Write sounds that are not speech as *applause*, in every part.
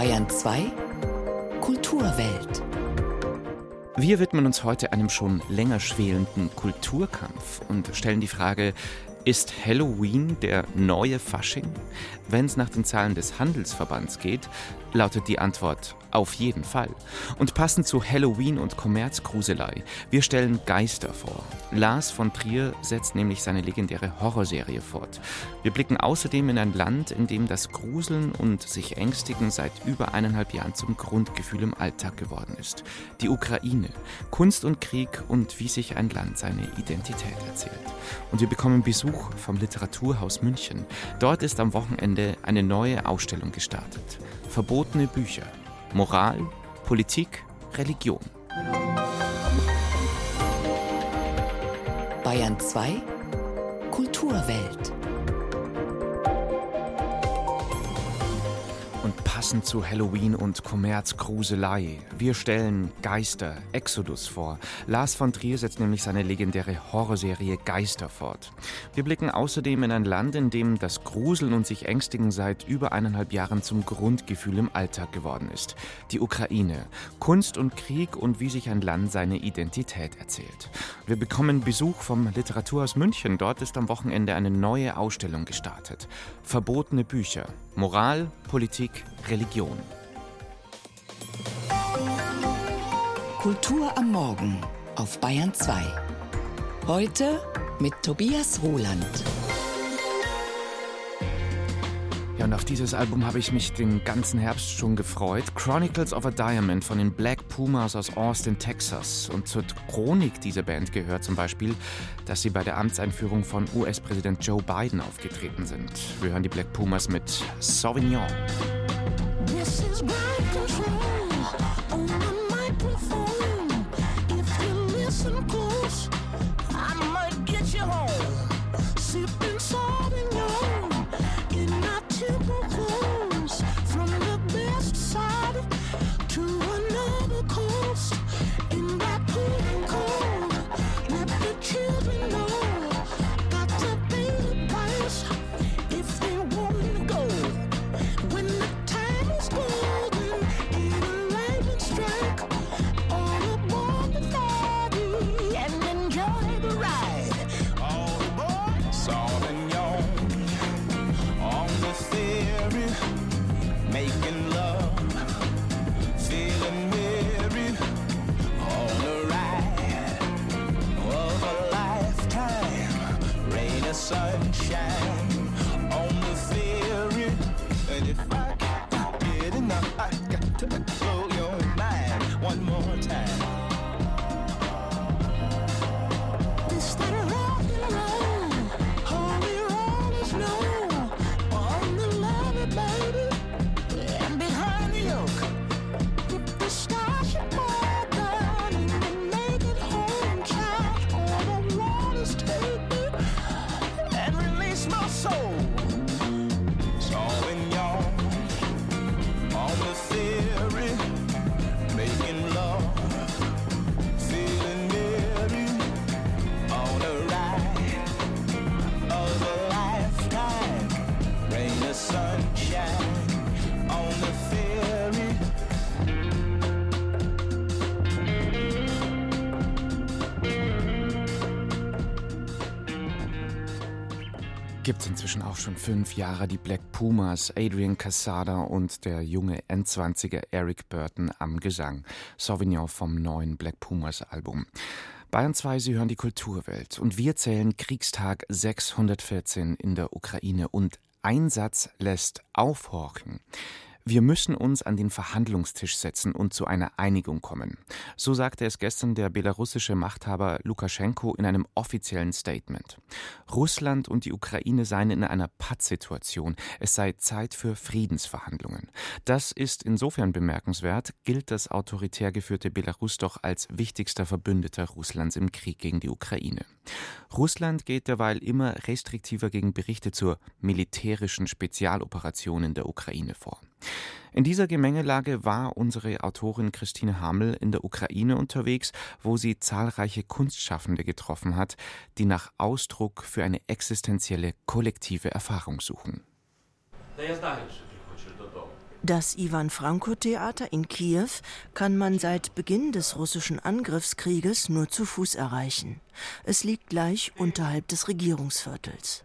Bayern 2 Kulturwelt. Wir widmen uns heute einem schon länger schwelenden Kulturkampf und stellen die Frage, ist Halloween der neue Fasching? Wenn es nach den Zahlen des Handelsverbands geht, lautet die Antwort auf jeden Fall. Und passend zu Halloween und Kommerzgruselei, wir stellen Geister vor. Lars von Trier setzt nämlich seine legendäre Horrorserie fort. Wir blicken außerdem in ein Land, in dem das Gruseln und sich ängstigen seit über eineinhalb Jahren zum Grundgefühl im Alltag geworden ist. Die Ukraine, Kunst und Krieg und wie sich ein Land seine Identität erzählt. Und wir bekommen Besuch vom Literaturhaus München. Dort ist am Wochenende eine neue Ausstellung gestartet. Verbotene Bücher. Moral, Politik, Religion. Bayern 2 Kulturwelt. Passend zu Halloween und Kommerzgruselei. Wir stellen Geister, Exodus vor. Lars von Trier setzt nämlich seine legendäre Horrorserie Geister fort. Wir blicken außerdem in ein Land, in dem das Gruseln und sich ängstigen seit über eineinhalb Jahren zum Grundgefühl im Alltag geworden ist. Die Ukraine. Kunst und Krieg und wie sich ein Land seine Identität erzählt. Wir bekommen Besuch vom Literaturhaus München. Dort ist am Wochenende eine neue Ausstellung gestartet. Verbotene Bücher. Moral, Politik, Religion. Kultur am Morgen auf Bayern 2. Heute mit Tobias Roland. Ja, und auf dieses Album habe ich mich den ganzen Herbst schon gefreut. Chronicles of a Diamond von den Black Pumas aus Austin, Texas. Und zur Chronik dieser Band gehört zum Beispiel, dass sie bei der Amtseinführung von US-Präsident Joe Biden aufgetreten sind. Wir hören die Black Pumas mit Sauvignon. This is ground Gibt es inzwischen auch schon fünf Jahre die Black Pumas, Adrian Casada und der junge N20er Eric Burton am Gesang. Sauvignon vom neuen Black Pumas Album. Bayern 2, Sie hören die Kulturwelt und wir zählen Kriegstag 614 in der Ukraine und ein Satz lässt aufhorchen. Wir müssen uns an den Verhandlungstisch setzen und zu einer Einigung kommen. So sagte es gestern der belarussische Machthaber Lukaschenko in einem offiziellen Statement. Russland und die Ukraine seien in einer Pattsituation. Es sei Zeit für Friedensverhandlungen. Das ist insofern bemerkenswert, gilt das autoritär geführte Belarus doch als wichtigster Verbündeter Russlands im Krieg gegen die Ukraine. Russland geht derweil immer restriktiver gegen Berichte zur militärischen Spezialoperation in der Ukraine vor. In dieser Gemengelage war unsere Autorin Christine Hamel in der Ukraine unterwegs, wo sie zahlreiche Kunstschaffende getroffen hat, die nach Ausdruck für eine existenzielle kollektive Erfahrung suchen. Та Das Iwan Franko Theater in Kiew kann man seit Beginn des russischen Angriffskrieges nur zu Fuß erreichen. Es liegt gleich unterhalb des Regierungsviertels.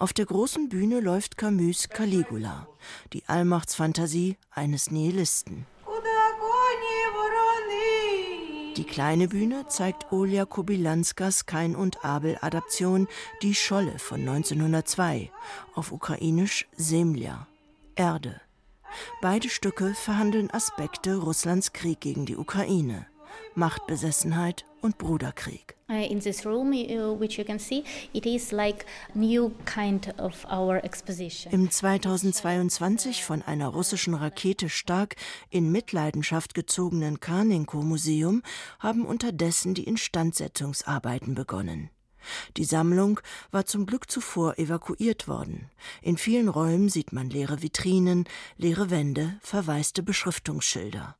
Auf der großen Bühne läuft Camus Caligula, die Allmachtsfantasie eines Nihilisten. Die kleine Bühne zeigt Olja Kobylanskas Kain und Abel Adaption Die Scholle von 1902, auf ukrainisch Semlja, Erde. Beide Stücke verhandeln Aspekte Russlands Krieg gegen die Ukraine, Machtbesessenheit und Bruderkrieg. Uh, in this room, uh, which you can see, it is like new kind of our exposition. Im 2022 von einer russischen Rakete stark in Mitleidenschaft gezogenen Karnenko-Museum haben unterdessen die Instandsetzungsarbeiten begonnen. Die Sammlung war zum Glück zuvor evakuiert worden. In vielen Räumen sieht man leere Vitrinen, leere Wände, verwaiste Beschriftungsschilder.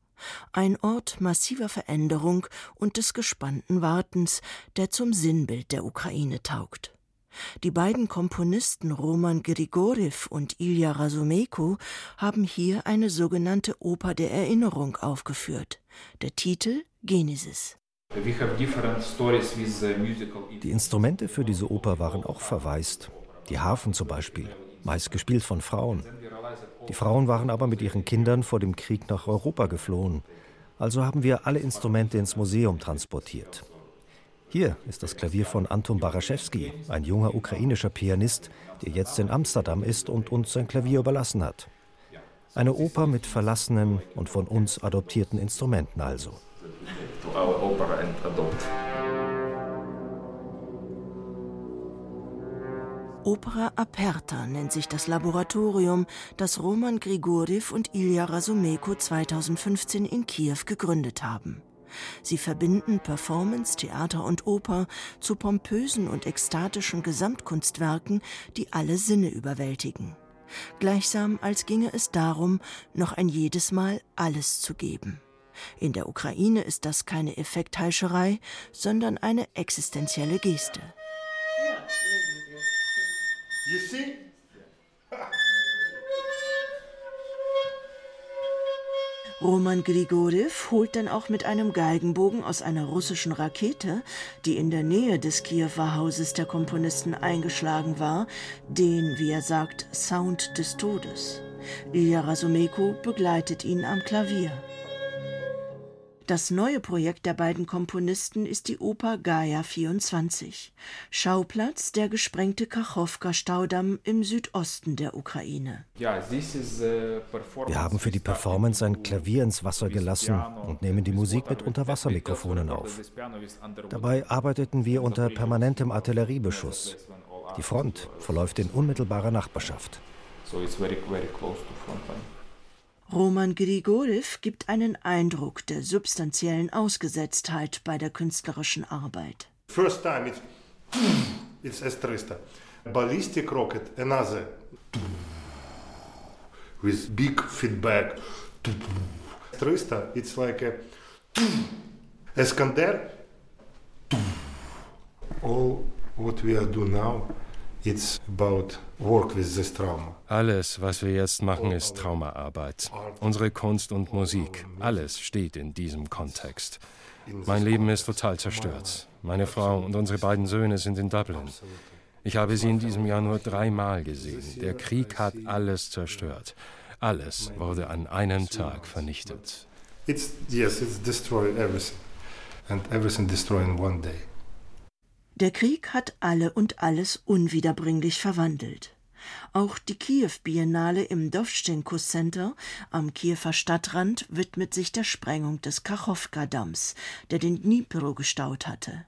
Ein Ort massiver Veränderung und des gespannten Wartens, der zum Sinnbild der Ukraine taugt. Die beiden Komponisten Roman Grigoriev und Ilya Rasumeko haben hier eine sogenannte Oper der Erinnerung aufgeführt. Der Titel Genesis. Die Instrumente für diese Oper waren auch verwaist. Die Harfen zum Beispiel, meist gespielt von Frauen. Die Frauen waren aber mit ihren Kindern vor dem Krieg nach Europa geflohen. Also haben wir alle Instrumente ins Museum transportiert. Hier ist das Klavier von Anton Baraschewski, ein junger ukrainischer Pianist, der jetzt in Amsterdam ist und uns sein Klavier überlassen hat. Eine Oper mit verlassenen und von uns adoptierten Instrumenten also our opera and adopt. Opera Aperta nennt sich das Laboratorium, das Roman Grigoriev und Ilya Rasumeko 2015 in Kiew gegründet haben. Sie verbinden Performance, Theater und Oper zu pompösen und ekstatischen Gesamtkunstwerken, die alle Sinne überwältigen. Gleichsam als ginge es darum, noch ein jedes Mal alles zu geben. In der Ukraine ist das keine Effektheischerei, sondern eine existenzielle Geste. Roman Grigoriev holt dann auch mit einem Geigenbogen aus einer russischen Rakete, die in der Nähe des Kiewer Hauses der Komponisten eingeschlagen war, den, wie er sagt, Sound des Todes. Ilya Rasumeko begleitet ihn am Klavier. Das neue Projekt der beiden Komponisten ist die Oper Gaia 24, Schauplatz der gesprengte Kachowka-Staudamm im Südosten der Ukraine. Wir haben für die Performance ein Klavier ins Wasser gelassen und nehmen die Musik mit Unterwassermikrofonen auf. Dabei arbeiteten wir unter permanentem Artilleriebeschuss. Die Front verläuft in unmittelbarer Nachbarschaft. So it's very, very close to front line. Roman Grigoriev gibt einen Eindruck der substanziellen Ausgesetztheit bei der künstlerischen Arbeit. First time it's, *clears throat* it's S-300. Ballistic rocket, another with big feedback. S-300, it's like a *clears throat* Iskander. *clears throat* All what we are doing now It's about work with this trauma. Alles, was wir jetzt machen, ist Traumaarbeit. Unsere Kunst und Musik, alles steht in diesem Kontext. Mein Leben ist total zerstört. Meine Frau und unsere beiden Söhne sind in Dublin. Ich habe sie in diesem Jahr nur dreimal gesehen. Der Krieg hat alles zerstört. Alles wurde an einem Tag vernichtet. It's, yes, it's destroyed everything. And everything destroyed in one day. Der Krieg hat alle und alles unwiederbringlich verwandelt. Auch die Kiew Biennale im Dowschenko Center am Kiewer Stadtrand widmet sich der Sprengung des Kachowka-Damms, der den Dnipro gestaut hatte.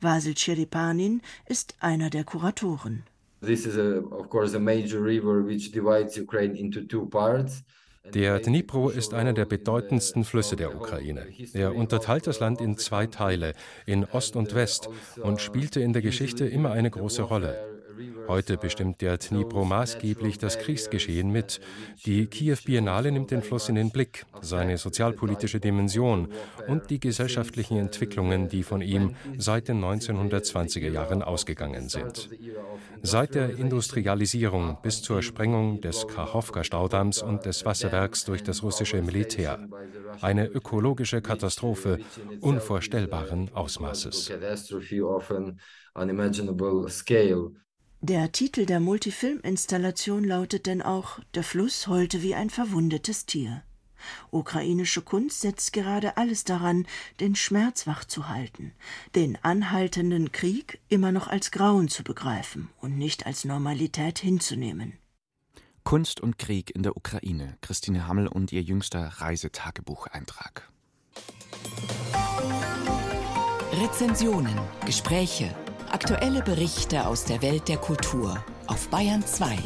Vasil Cheripanin ist einer der Kuratoren. This is a, of course a major river which divides Ukraine into two parts. Der Dnipro ist einer der bedeutendsten Flüsse der Ukraine. Er unterteilt das Land in zwei Teile, in Ost und West, und spielte in der Geschichte immer eine große Rolle. Heute bestimmt der Dnipro maßgeblich das Kriegsgeschehen mit. Die Kiew Biennale nimmt den Fluss in den Blick, seine sozialpolitische Dimension und die gesellschaftlichen Entwicklungen, die von ihm seit den 1920er Jahren ausgegangen sind. Seit der Industrialisierung bis zur Sprengung des Kachowka-Staudamms und des Wasserwerks durch das russische Militär. Eine ökologische Katastrophe unvorstellbaren Ausmaßes. Der Titel der Multifilminstallation lautet denn auch Der Fluss heulte wie ein verwundetes Tier. Ukrainische Kunst setzt gerade alles daran, den Schmerz wachzuhalten, den anhaltenden Krieg immer noch als Grauen zu begreifen und nicht als Normalität hinzunehmen. Kunst und Krieg in der Ukraine. Christine Hammel und ihr jüngster Reisetagebucheintrag. Rezensionen, Gespräche, aktuelle Berichte aus der Welt der Kultur auf Bayern 2.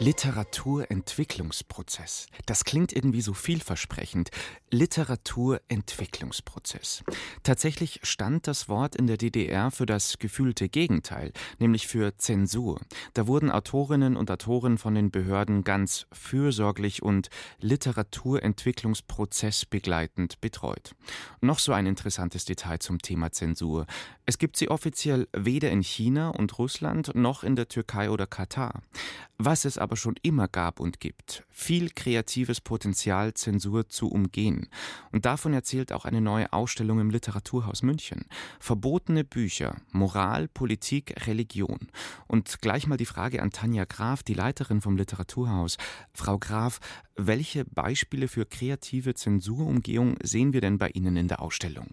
Literaturentwicklungsprozess. Das klingt irgendwie so vielversprechend. Literaturentwicklungsprozess. Tatsächlich stand das Wort in der DDR für das gefühlte Gegenteil, nämlich für Zensur. Da wurden Autorinnen und Autoren von den Behörden ganz fürsorglich und Literaturentwicklungsprozess begleitend betreut. Noch so ein interessantes Detail zum Thema Zensur. Es gibt sie offiziell weder in China und Russland noch in der Türkei oder Katar. Was es aber schon immer gab und gibt. Viel kreatives Potenzial, Zensur zu umgehen. Und davon erzählt auch eine neue Ausstellung im Literaturhaus München. Verbotene Bücher, Moral, Politik, Religion. Und gleich mal die Frage an Tanja Graf, die Leiterin vom Literaturhaus. Frau Graf, welche Beispiele für kreative Zensurumgehung sehen wir denn bei Ihnen in der Ausstellung?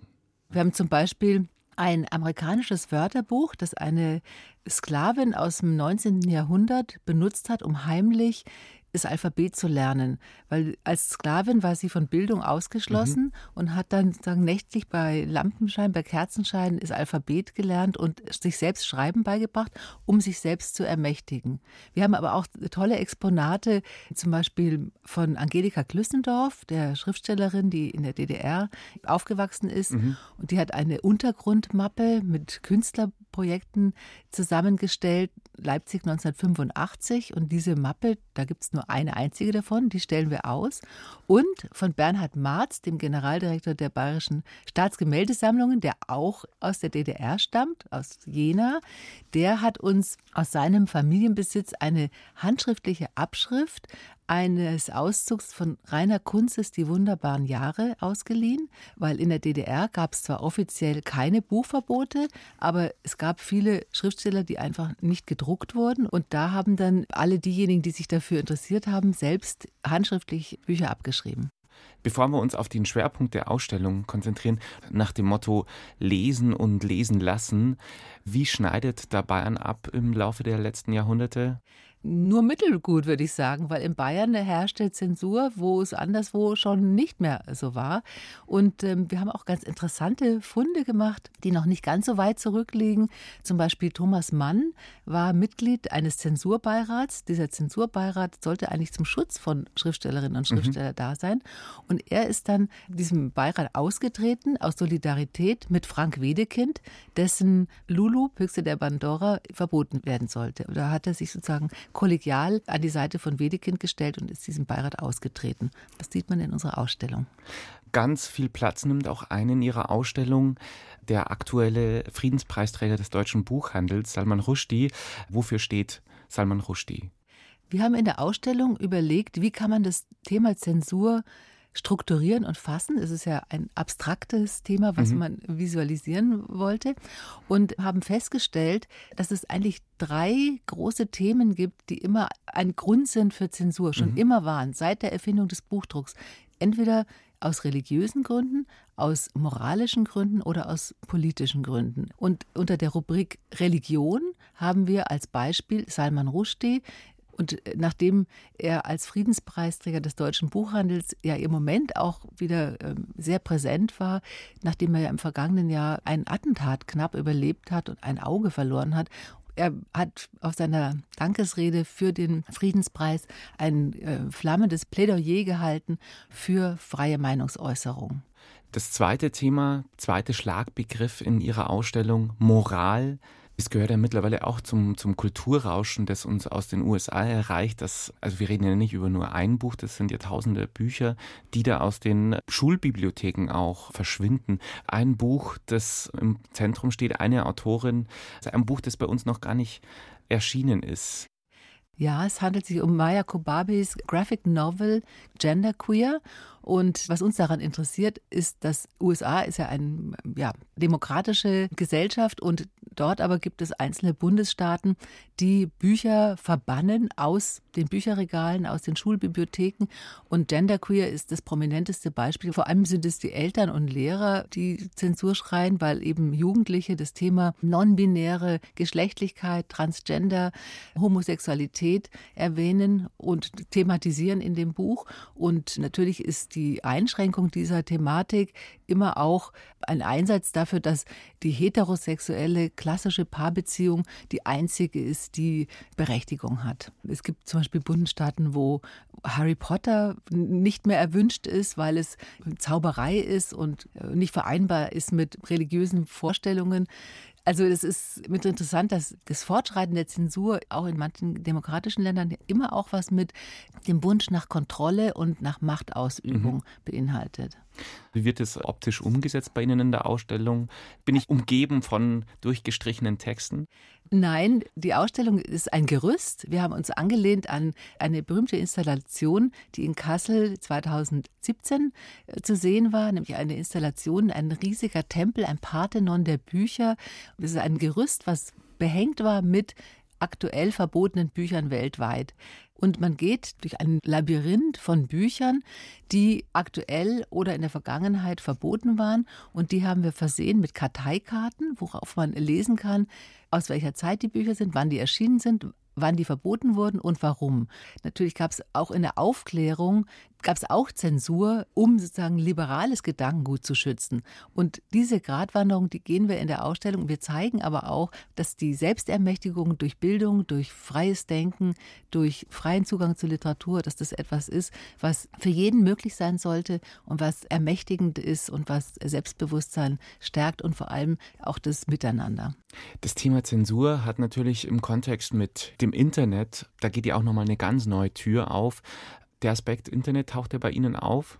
Wir haben zum Beispiel ein amerikanisches Wörterbuch, das eine Sklavin aus dem 19. Jahrhundert benutzt hat, um heimlich das Alphabet zu lernen. Weil als Sklavin war sie von Bildung ausgeschlossen mhm. und hat dann sagen, nächtlich bei Lampenschein, bei Kerzenschein das Alphabet gelernt und sich selbst Schreiben beigebracht, um sich selbst zu ermächtigen. Wir haben aber auch tolle Exponate, zum Beispiel von Angelika Klüssendorf, der Schriftstellerin, die in der DDR aufgewachsen ist. Mhm. Und die hat eine Untergrundmappe mit Künstlerprojekten zusammengestellt, Leipzig 1985. Und diese Mappe, da gibt es nur eine einzige davon, die stellen wir aus. Und von Bernhard Marz, dem Generaldirektor der Bayerischen Staatsgemäldesammlungen, der auch aus der DDR stammt, aus Jena, der hat uns aus seinem Familienbesitz eine handschriftliche Abschrift eines Auszugs von Rainer Kunzes Die wunderbaren Jahre ausgeliehen, weil in der DDR gab es zwar offiziell keine Buchverbote, aber es gab viele Schriftsteller, die einfach nicht gedruckt wurden und da haben dann alle diejenigen, die sich dafür interessiert haben, selbst handschriftlich Bücher abgeschrieben. Bevor wir uns auf den Schwerpunkt der Ausstellung konzentrieren, nach dem Motto Lesen und Lesen lassen, wie schneidet da Bayern ab im Laufe der letzten Jahrhunderte? Nur mittelgut, würde ich sagen, weil in Bayern herrschte Zensur, wo es anderswo schon nicht mehr so war. Und ähm, wir haben auch ganz interessante Funde gemacht, die noch nicht ganz so weit zurückliegen. Zum Beispiel Thomas Mann war Mitglied eines Zensurbeirats. Dieser Zensurbeirat sollte eigentlich zum Schutz von Schriftstellerinnen und Schriftstellern mhm. da sein. Und er ist dann diesem Beirat ausgetreten aus Solidarität mit Frank Wedekind, dessen Lulu, Büchse der Bandora, verboten werden sollte. Da hat er sich sozusagen kollegial an die Seite von Wedekind gestellt und ist diesem Beirat ausgetreten. Das sieht man in unserer Ausstellung. Ganz viel Platz nimmt auch ein in Ihrer Ausstellung der aktuelle Friedenspreisträger des deutschen Buchhandels, Salman Rushdie. Wofür steht Salman Rushdie? Wir haben in der Ausstellung überlegt, wie kann man das Thema Zensur strukturieren und fassen. Es ist ja ein abstraktes Thema, was mhm. man visualisieren wollte. Und haben festgestellt, dass es eigentlich drei große Themen gibt, die immer ein Grund sind für Zensur, schon mhm. immer waren, seit der Erfindung des Buchdrucks. Entweder aus religiösen Gründen, aus moralischen Gründen oder aus politischen Gründen. Und unter der Rubrik Religion haben wir als Beispiel Salman Rushdie, und äh, nachdem er als Friedenspreisträger des deutschen Buchhandels ja im Moment auch wieder ähm, sehr präsent war, nachdem er ja im vergangenen Jahr ein Attentat knapp überlebt hat und ein Auge verloren hat er hat auf seiner Dankesrede für den Friedenspreis ein äh, flammendes Plädoyer gehalten für freie Meinungsäußerung. Das zweite Thema, zweite Schlagbegriff in Ihrer Ausstellung, Moral. Es gehört ja mittlerweile auch zum, zum Kulturrauschen, das uns aus den USA erreicht. Dass, also wir reden ja nicht über nur ein Buch, das sind ja tausende Bücher, die da aus den Schulbibliotheken auch verschwinden. Ein Buch, das im Zentrum steht, eine Autorin, also ein Buch, das bei uns noch gar nicht erschienen ist. Ja, es handelt sich um Maya Kobabis Graphic Novel Genderqueer und was uns daran interessiert, ist, dass USA ist ja eine ja, demokratische Gesellschaft und dort aber gibt es einzelne Bundesstaaten, die Bücher verbannen aus den Bücherregalen, aus den Schulbibliotheken. Und Genderqueer ist das prominenteste Beispiel. Vor allem sind es die Eltern und Lehrer, die Zensur schreien, weil eben Jugendliche das Thema non-binäre Geschlechtlichkeit, Transgender, Homosexualität erwähnen und thematisieren in dem Buch. Und natürlich ist die Einschränkung dieser Thematik immer auch ein Einsatz dafür, dass die heterosexuelle klassische Paarbeziehung die einzige ist, die Berechtigung hat. Es gibt zum Beispiel Bundesstaaten, wo Harry Potter nicht mehr erwünscht ist, weil es Zauberei ist und nicht vereinbar ist mit religiösen Vorstellungen. Also es ist mit interessant, dass das Fortschreiten der Zensur auch in manchen demokratischen Ländern immer auch was mit dem Wunsch nach Kontrolle und nach Machtausübung mhm. beinhaltet. Wie wird es optisch umgesetzt bei Ihnen in der Ausstellung? Bin ich umgeben von durchgestrichenen Texten? Nein, die Ausstellung ist ein Gerüst. Wir haben uns angelehnt an eine berühmte Installation, die in Kassel 2017 äh, zu sehen war, nämlich eine Installation, ein riesiger Tempel, ein Parthenon der Bücher. Das ist ein Gerüst, was behängt war mit aktuell verbotenen Büchern weltweit. Und man geht durch ein Labyrinth von Büchern, die aktuell oder in der Vergangenheit verboten waren. Und die haben wir versehen mit Karteikarten, worauf man lesen kann, aus welcher Zeit die Bücher sind, wann die erschienen sind, wann die verboten wurden und warum. Natürlich gab es auch in der Aufklärung gab es auch Zensur, um sozusagen liberales Gedankengut zu schützen. Und diese Gratwanderung, die gehen wir in der Ausstellung. Wir zeigen aber auch, dass die Selbstermächtigung durch Bildung, durch freies Denken, durch freien Zugang zur Literatur, dass das etwas ist, was für jeden möglich sein sollte und was ermächtigend ist und was Selbstbewusstsein stärkt und vor allem auch das Miteinander. Das Thema Zensur hat natürlich im Kontext mit dem Internet, da geht ja auch nochmal eine ganz neue Tür auf. Der Aspekt Internet taucht ja bei Ihnen auf?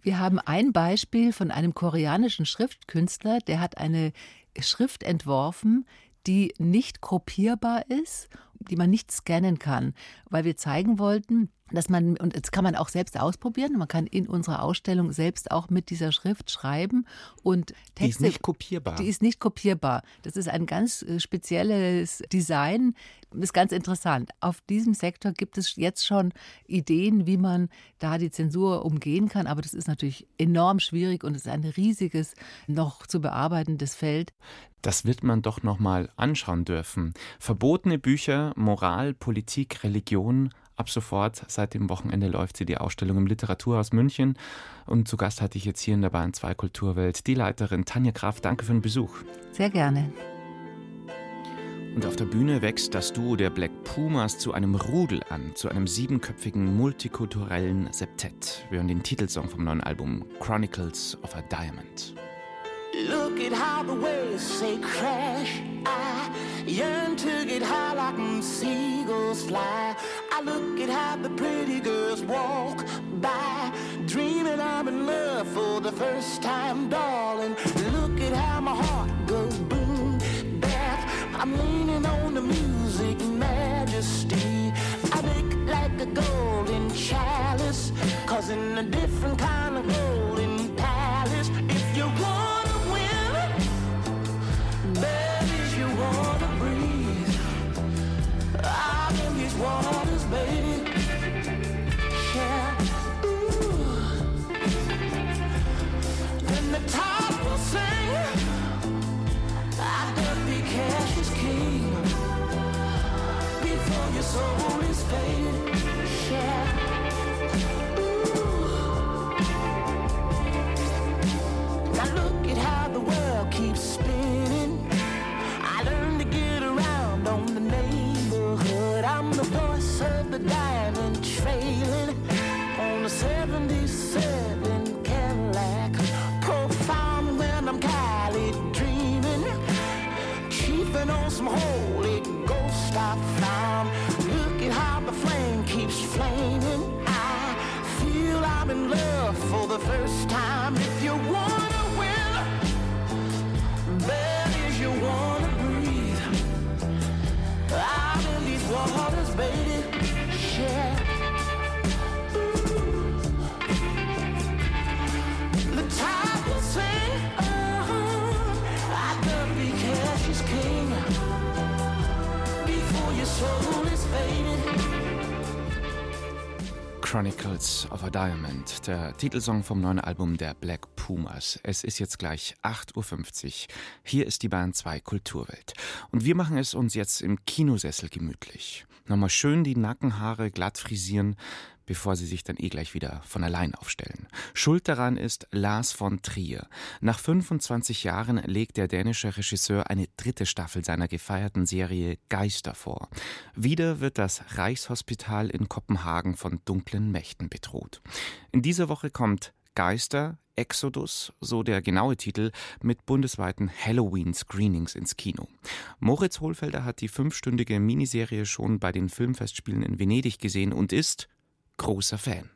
Wir haben ein Beispiel von einem koreanischen Schriftkünstler, der hat eine Schrift entworfen, die nicht kopierbar ist, die man nicht scannen kann, weil wir zeigen wollten, dass man, und das kann man auch selbst ausprobieren, man kann in unserer Ausstellung selbst auch mit dieser Schrift schreiben und Texte. Die ist nicht kopierbar. Die ist nicht kopierbar. Das ist ein ganz äh, spezielles Design, das ist ganz interessant. Auf diesem Sektor gibt es jetzt schon Ideen, wie man da die Zensur umgehen kann, aber das ist natürlich enorm schwierig und es ist ein riesiges, noch zu bearbeitendes Feld. Das wird man doch noch mal anschauen dürfen. Verbotene Bücher, Moral, Politik, Religion, Ab sofort, seit dem Wochenende läuft sie die Ausstellung im Literaturhaus München. Und zu Gast hatte ich jetzt hier in der Bahn 2 Kulturwelt die Leiterin Tanja Kraft. Danke für den Besuch. Sehr gerne. Und auf der Bühne wächst das Duo der Black Pumas zu einem Rudel an, zu einem siebenköpfigen multikulturellen Septett. Wir hören den Titelsong vom neuen Album Chronicles of a Diamond. Look at how the waves say crash. I yearn to get high like seagulls fly. I look at how the pretty girls walk by, dreaming I'm in love for the first time, darling. Look at how my heart goes boom, back. I'm leaning on the music majesty. I make like a golden chalice, in a different kind keeps Diamond, der Titelsong vom neuen Album der Black Pumas. Es ist jetzt gleich 8.50 Uhr. Hier ist die Bahn 2 Kulturwelt. Und wir machen es uns jetzt im Kinosessel gemütlich. Nochmal schön die Nackenhaare glatt frisieren, bevor sie sich dann eh gleich wieder von allein aufstellen. Schuld daran ist Lars von Trier. Nach 25 Jahren legt der dänische Regisseur eine dritte Staffel seiner gefeierten Serie Geister vor. Wieder wird das Reichshospital in Kopenhagen von dunklen Mächten bedroht. In dieser Woche kommt Geister, Exodus, so der genaue Titel, mit bundesweiten Halloween-Screenings ins Kino. Moritz Hohlfelder hat die fünfstündige Miniserie schon bei den Filmfestspielen in Venedig gesehen und ist großer Fan.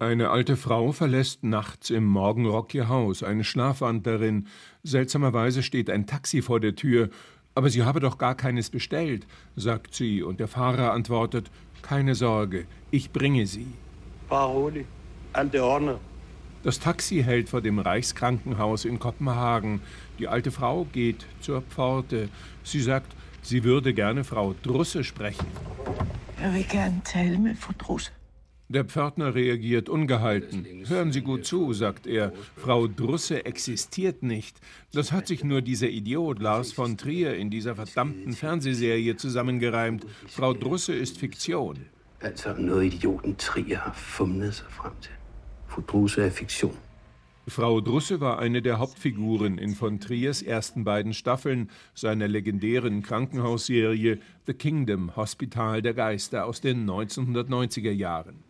Eine alte Frau verlässt nachts im Morgenrock ihr Haus, eine Schlafwandlerin. Seltsamerweise steht ein Taxi vor der Tür. Aber sie habe doch gar keines bestellt, sagt sie, und der Fahrer antwortet: Keine Sorge, ich bringe sie. Paroli, alte Ordner. Das Taxi hält vor dem Reichskrankenhaus in Kopenhagen. Die alte Frau geht zur Pforte. Sie sagt, sie würde gerne Frau Drusse sprechen. Jeg vil gerne tale med fru Drusse. Der Pförtner reagiert ungehalten. Hören Sie gut zu, sagt er. Frau Drusse existiert nicht. Das hat sich nur dieser Idiot Lars von Trier in dieser verdammten Fernsehserie zusammengereimt. Frau Drusse ist Fiktion. Altså noget idioten Trier har fumlet sig frem til. Fru Drusse er fiktion. Frau Drusse war eine der Hauptfiguren in von Triers ersten beiden Staffeln seiner legendären Krankenhausserie The Kingdom Hospital der Geister aus den 1990er Jahren.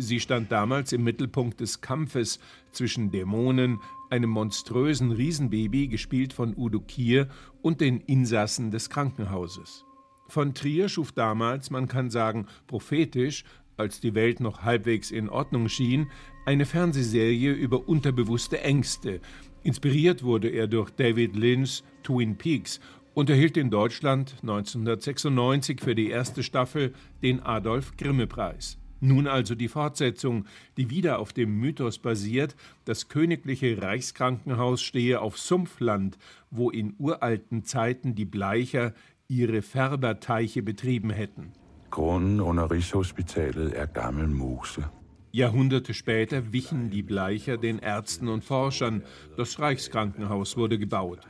Sie stand damals im Mittelpunkt des Kampfes zwischen Dämonen, einem monströsen Riesenbaby, gespielt von Udo Kier, und den Insassen des Krankenhauses. Von Trier schuf damals, man kann sagen, prophetisch, als die Welt noch halbwegs in Ordnung schien, eine Fernsehserie über unterbewusste Ängste. Inspiriert wurde er durch David Lynch's Twin Peaks und erhielt in Deutschland 1996 für die erste Staffel den Adolf Grimme Preis. Nun also die Fortsetzung, die wieder auf dem Mythos basiert, das königliche Reichskrankenhaus stehe auf Sumpfland, wo in uralten Zeiten die Bleicher ihre Färberteiche betrieben hätten. Grunden under Rigshospitalet er gammel Mose. Jahrhunderte später wichen die Bleicher den Ärzten und Forschern. Das Reichskrankenhaus wurde gebaut.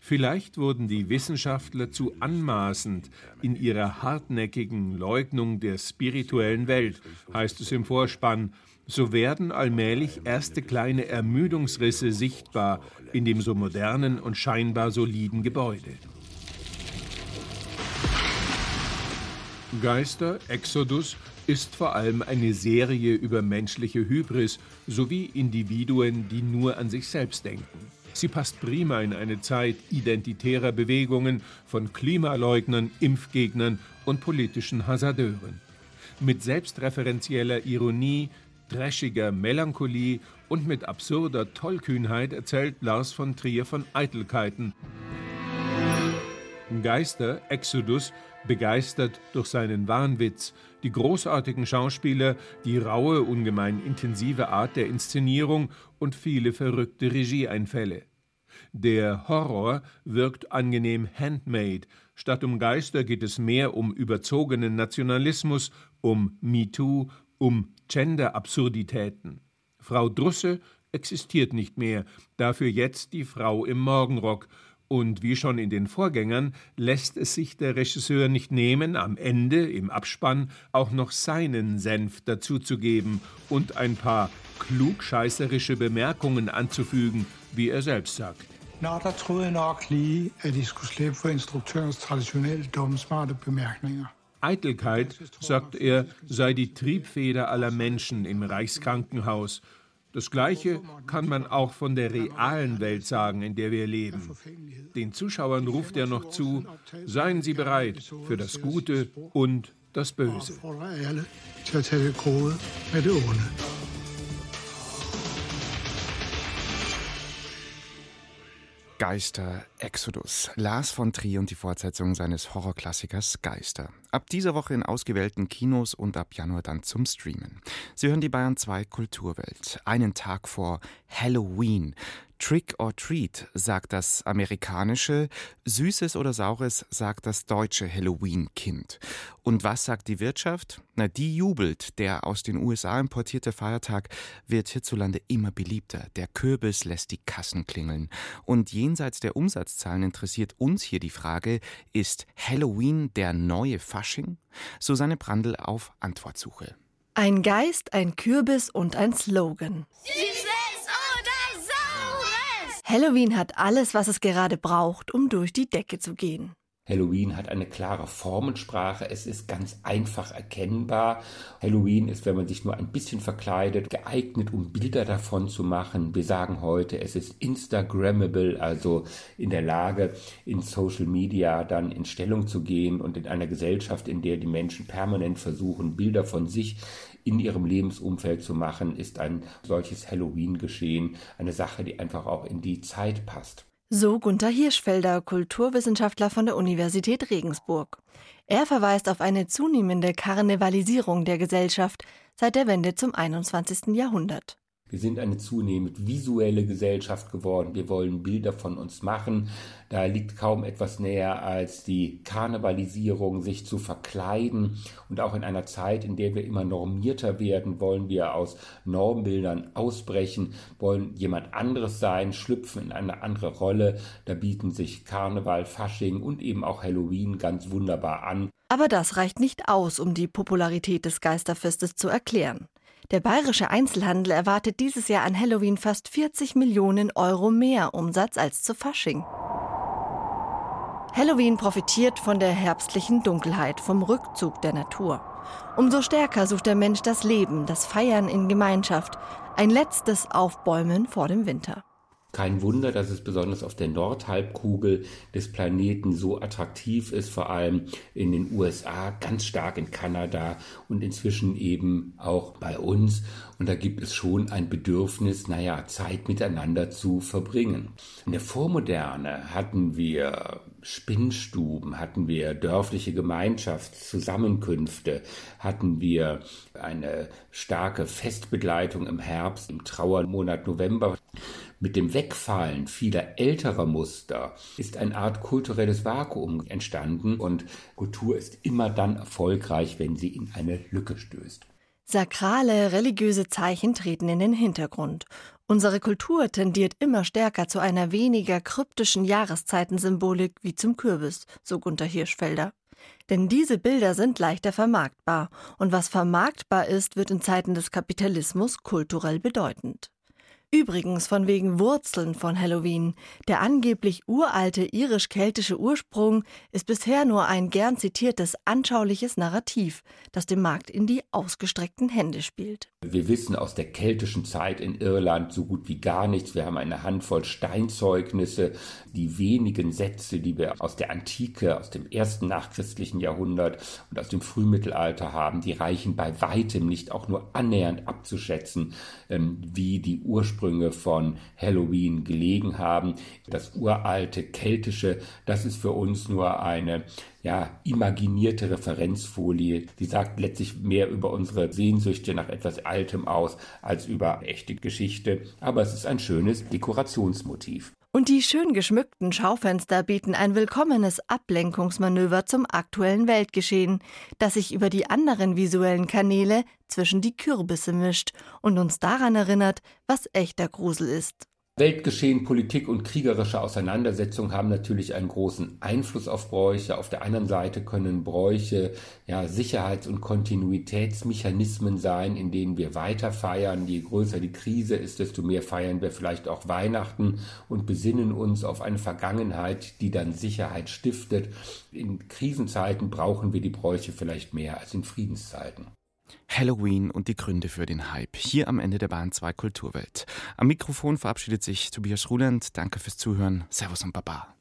Vielleicht wurden die Wissenschaftler zu anmaßend in ihrer hartnäckigen Leugnung der spirituellen Welt, heißt es im Vorspann. So werden allmählich erste kleine Ermüdungsrisse sichtbar in dem so modernen und scheinbar soliden Gebäude. Geister, Exodus, ist vor allem eine Serie über menschliche Hybris sowie Individuen, die nur an sich selbst denken. Sie passt prima in eine Zeit identitärer Bewegungen von Klimaleugnern, Impfgegnern und politischen Hasardeuren. Mit selbstreferenzieller Ironie, trashiger Melancholie und mit absurder Tollkühnheit erzählt Lars von Trier von Eitelkeiten. Geister, Exodus, begeistert durch seinen Wahnwitz, die großartigen Schauspieler, die raue, ungemein intensive Art der Inszenierung und viele verrückte Regieeinfälle. Der Horror wirkt angenehm handmade. Statt um Geister geht es mehr um überzogenen Nationalismus, um MeToo, um Gender-Absurditäten. Frau Drusse existiert nicht mehr, dafür jetzt die Frau im Morgenrock, und wie schon in den Vorgängern lässt es sich der Regisseur nicht nehmen, am Ende im Abspann auch noch seinen Senf dazuzugeben und ein paar klugscheißerische Bemerkungen anzufügen, wie er selbst sagt. Nå, der troede nok lige, at I skulle slippe for instruktørens traditionelle dummsmarte bemærkninger. Eitelkeit, sagt er, sei die Triebfeder aller Menschen im Reichskrankenhaus. Das Gleiche kann man auch von der realen Welt sagen, in der wir leben. Den Zuschauern ruft er noch zu, seien Sie bereit für das Gute und das Böse. Geister Exodus. Lars von Trier und die Fortsetzung seines Horrorklassikers Geister. Ab dieser Woche in ausgewählten Kinos und ab Januar dann zum Streamen. Sie hören die Bayern 2 Kulturwelt. Einen Tag vor Halloween. Trick or Treat sagt das amerikanische, Süßes oder Saures sagt das deutsche Halloween-Kind. Und was sagt die Wirtschaft? Na, die jubelt. Der aus den USA importierte Feiertag wird hierzulande immer beliebter. Der Kürbis lässt die Kassen klingeln. Und jenseits der Umsatzzahlen interessiert uns hier die Frage, ist Halloween der neue Fasching? Susanne Brandl auf Antwortsuche. Ein Geist, ein Kürbis und ein Slogan. Süßes? Halloween hat alles, was es gerade braucht, um durch die Decke zu gehen. Halloween hat eine klare Formensprache, es ist ganz einfach erkennbar. Halloween ist, wenn man sich nur ein bisschen verkleidet, geeignet, um Bilder davon zu machen. Wir sagen heute, es ist Instagrammable, also in der Lage, in Social Media dann in Stellung zu gehen und in einer Gesellschaft, in der die Menschen permanent versuchen, Bilder von sich in ihrem Lebensumfeld zu machen, ist ein solches Halloween-Geschehen eine Sache, die einfach auch in die Zeit passt. So Gunther Hirschfelder, Kulturwissenschaftler von der Universität Regensburg. Er verweist auf eine zunehmende Karnevalisierung der Gesellschaft seit der Wende zum 21. Jahrhundert. Wir sind eine zunehmend visuelle Gesellschaft geworden. Wir wollen Bilder von uns machen. Da liegt kaum etwas näher als die Karnevalisierung, sich zu verkleiden. Und auch in einer Zeit, in der wir immer normierter werden, wollen wir aus Normbildern ausbrechen, wollen jemand anderes sein, schlüpfen in eine andere Rolle. Da bieten sich Karneval, Fasching und eben auch Halloween ganz wunderbar an. Aber das reicht nicht aus, um die Popularität des Geisterfestes zu erklären. Der bayerische Einzelhandel erwartet dieses Jahr an Halloween fast 40 Millionen Euro mehr Umsatz als zu Fasching. Halloween profitiert von der herbstlichen Dunkelheit, vom Rückzug der Natur. Umso stärker sucht der Mensch das Leben, das Feiern in Gemeinschaft, ein letztes Aufbäumen vor dem Winter. Kein Wunder, dass es besonders auf der Nordhalbkugel des Planeten so attraktiv ist, vor allem in den USA, ganz stark in Kanada und inzwischen eben auch bei uns. Und da gibt es schon ein Bedürfnis, naja, Zeit miteinander zu verbringen. In der Vormoderne hatten wir Spinnstuben, hatten wir dörfliche Gemeinschaftszusammenkünfte, hatten wir eine starke Festbegleitung im Herbst, im Trauermonat November. Mit dem Wegfallen vieler älterer Muster ist eine Art kulturelles Vakuum entstanden und Kultur ist immer dann erfolgreich, wenn sie in eine Lücke stößt. Sakrale, religiöse Zeichen treten in den Hintergrund. Unsere Kultur tendiert immer stärker zu einer weniger kryptischen Jahreszeitensymbolik wie zum Kürbis, so Gunther Hirschfelder. Denn diese Bilder sind leichter vermarktbar, und was vermarktbar ist, wird in Zeiten des Kapitalismus kulturell bedeutend. Übrigens von wegen Wurzeln von Halloween. Der angeblich uralte irisch-keltische Ursprung ist bisher nur ein gern zitiertes anschauliches Narrativ, das dem Markt in die ausgestreckten Hände spielt. Wir wissen aus der keltischen Zeit in Irland so gut wie gar nichts. Wir haben eine Handvoll Steinzeugnisse. Die wenigen Sätze, die wir aus der Antike, aus dem ersten nachchristlichen Jahrhundert und aus dem Frühmittelalter haben, die reichen bei weitem nicht auch nur annähernd abzuschätzen, ähm, wie die Ursprünge Ursprünge von Halloween gelegen haben. Das uralte keltische, das ist für uns nur eine ja, imaginierte Referenzfolie, die sagt letztlich mehr über unsere Sehnsüchte nach etwas Altem aus als über echte Geschichte. Aber es ist ein schönes Dekorationsmotiv. Und die schön geschmückten Schaufenster bieten ein willkommenes Ablenkungsmanöver zum aktuellen Weltgeschehen, das sich über die anderen visuellen Kanäle zwischen die Kürbisse mischt und uns daran erinnert, was echter Grusel ist. Weltgeschehen, Politik und kriegerische Auseinandersetzungen haben natürlich einen großen Einfluss auf Bräuche. Auf der anderen Seite können Bräuche ja Sicherheits- und Kontinuitätsmechanismen sein, in denen wir weiter feiern. Je größer die Krise ist, desto mehr feiern wir vielleicht auch Weihnachten und besinnen uns auf eine Vergangenheit, die dann Sicherheit stiftet. In Krisenzeiten brauchen wir die Bräuche vielleicht mehr als in Friedenszeiten. Halloween und die Gründe für den Hype. Hier am Ende der Bahn 2 Kulturwelt. Am Mikrofon verabschiedet sich Tobias Ruland. Danke fürs Zuhören. Servus und Baba.